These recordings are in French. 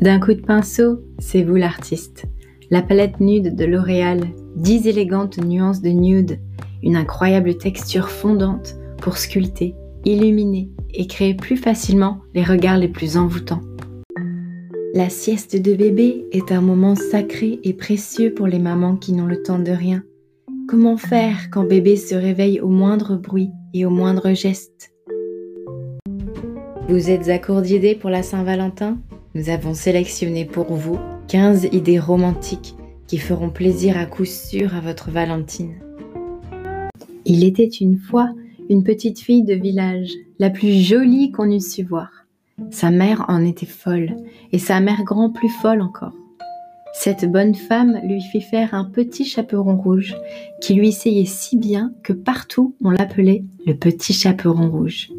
D'un coup de pinceau, c'est vous l'artiste. La palette nude de L'Oréal, dix élégantes nuances de nude, une incroyable texture fondante pour sculpter, illuminer et créer plus facilement les regards les plus envoûtants. La sieste de bébé est un moment sacré et précieux pour les mamans qui n'ont le temps de rien. Comment faire quand bébé se réveille au moindre bruit et au moindre geste? Vous êtes accourdi d'idées pour la Saint-Valentin? Nous avons sélectionné pour vous 15 idées romantiques qui feront plaisir à coup sûr à votre Valentine. Il était une fois une petite fille de village, la plus jolie qu'on eût su voir. Sa mère en était folle, et sa mère grand plus folle encore. Cette bonne femme lui fit faire un petit chaperon rouge qui lui essayait si bien que partout on l'appelait le petit chaperon rouge.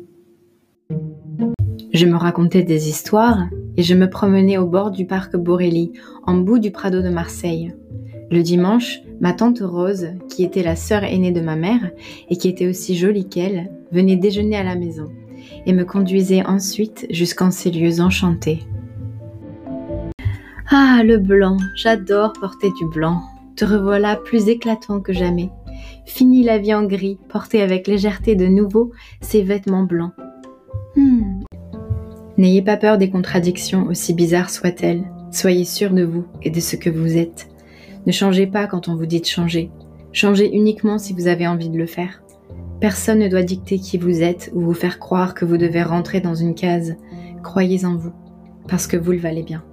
Je me racontais des histoires et je me promenais au bord du parc Borelli, en bout du Prado de Marseille. Le dimanche, ma tante Rose, qui était la sœur aînée de ma mère et qui était aussi jolie qu'elle, venait déjeuner à la maison et me conduisait ensuite jusqu'en ces lieux enchantés. Ah, le blanc, j'adore porter du blanc. Te revoilà plus éclatant que jamais. Fini la vie en gris, porter avec légèreté de nouveau ces vêtements blancs. N'ayez pas peur des contradictions, aussi bizarres soient-elles. Soyez sûr de vous et de ce que vous êtes. Ne changez pas quand on vous dit de changer. Changez uniquement si vous avez envie de le faire. Personne ne doit dicter qui vous êtes ou vous faire croire que vous devez rentrer dans une case. Croyez en vous, parce que vous le valez bien.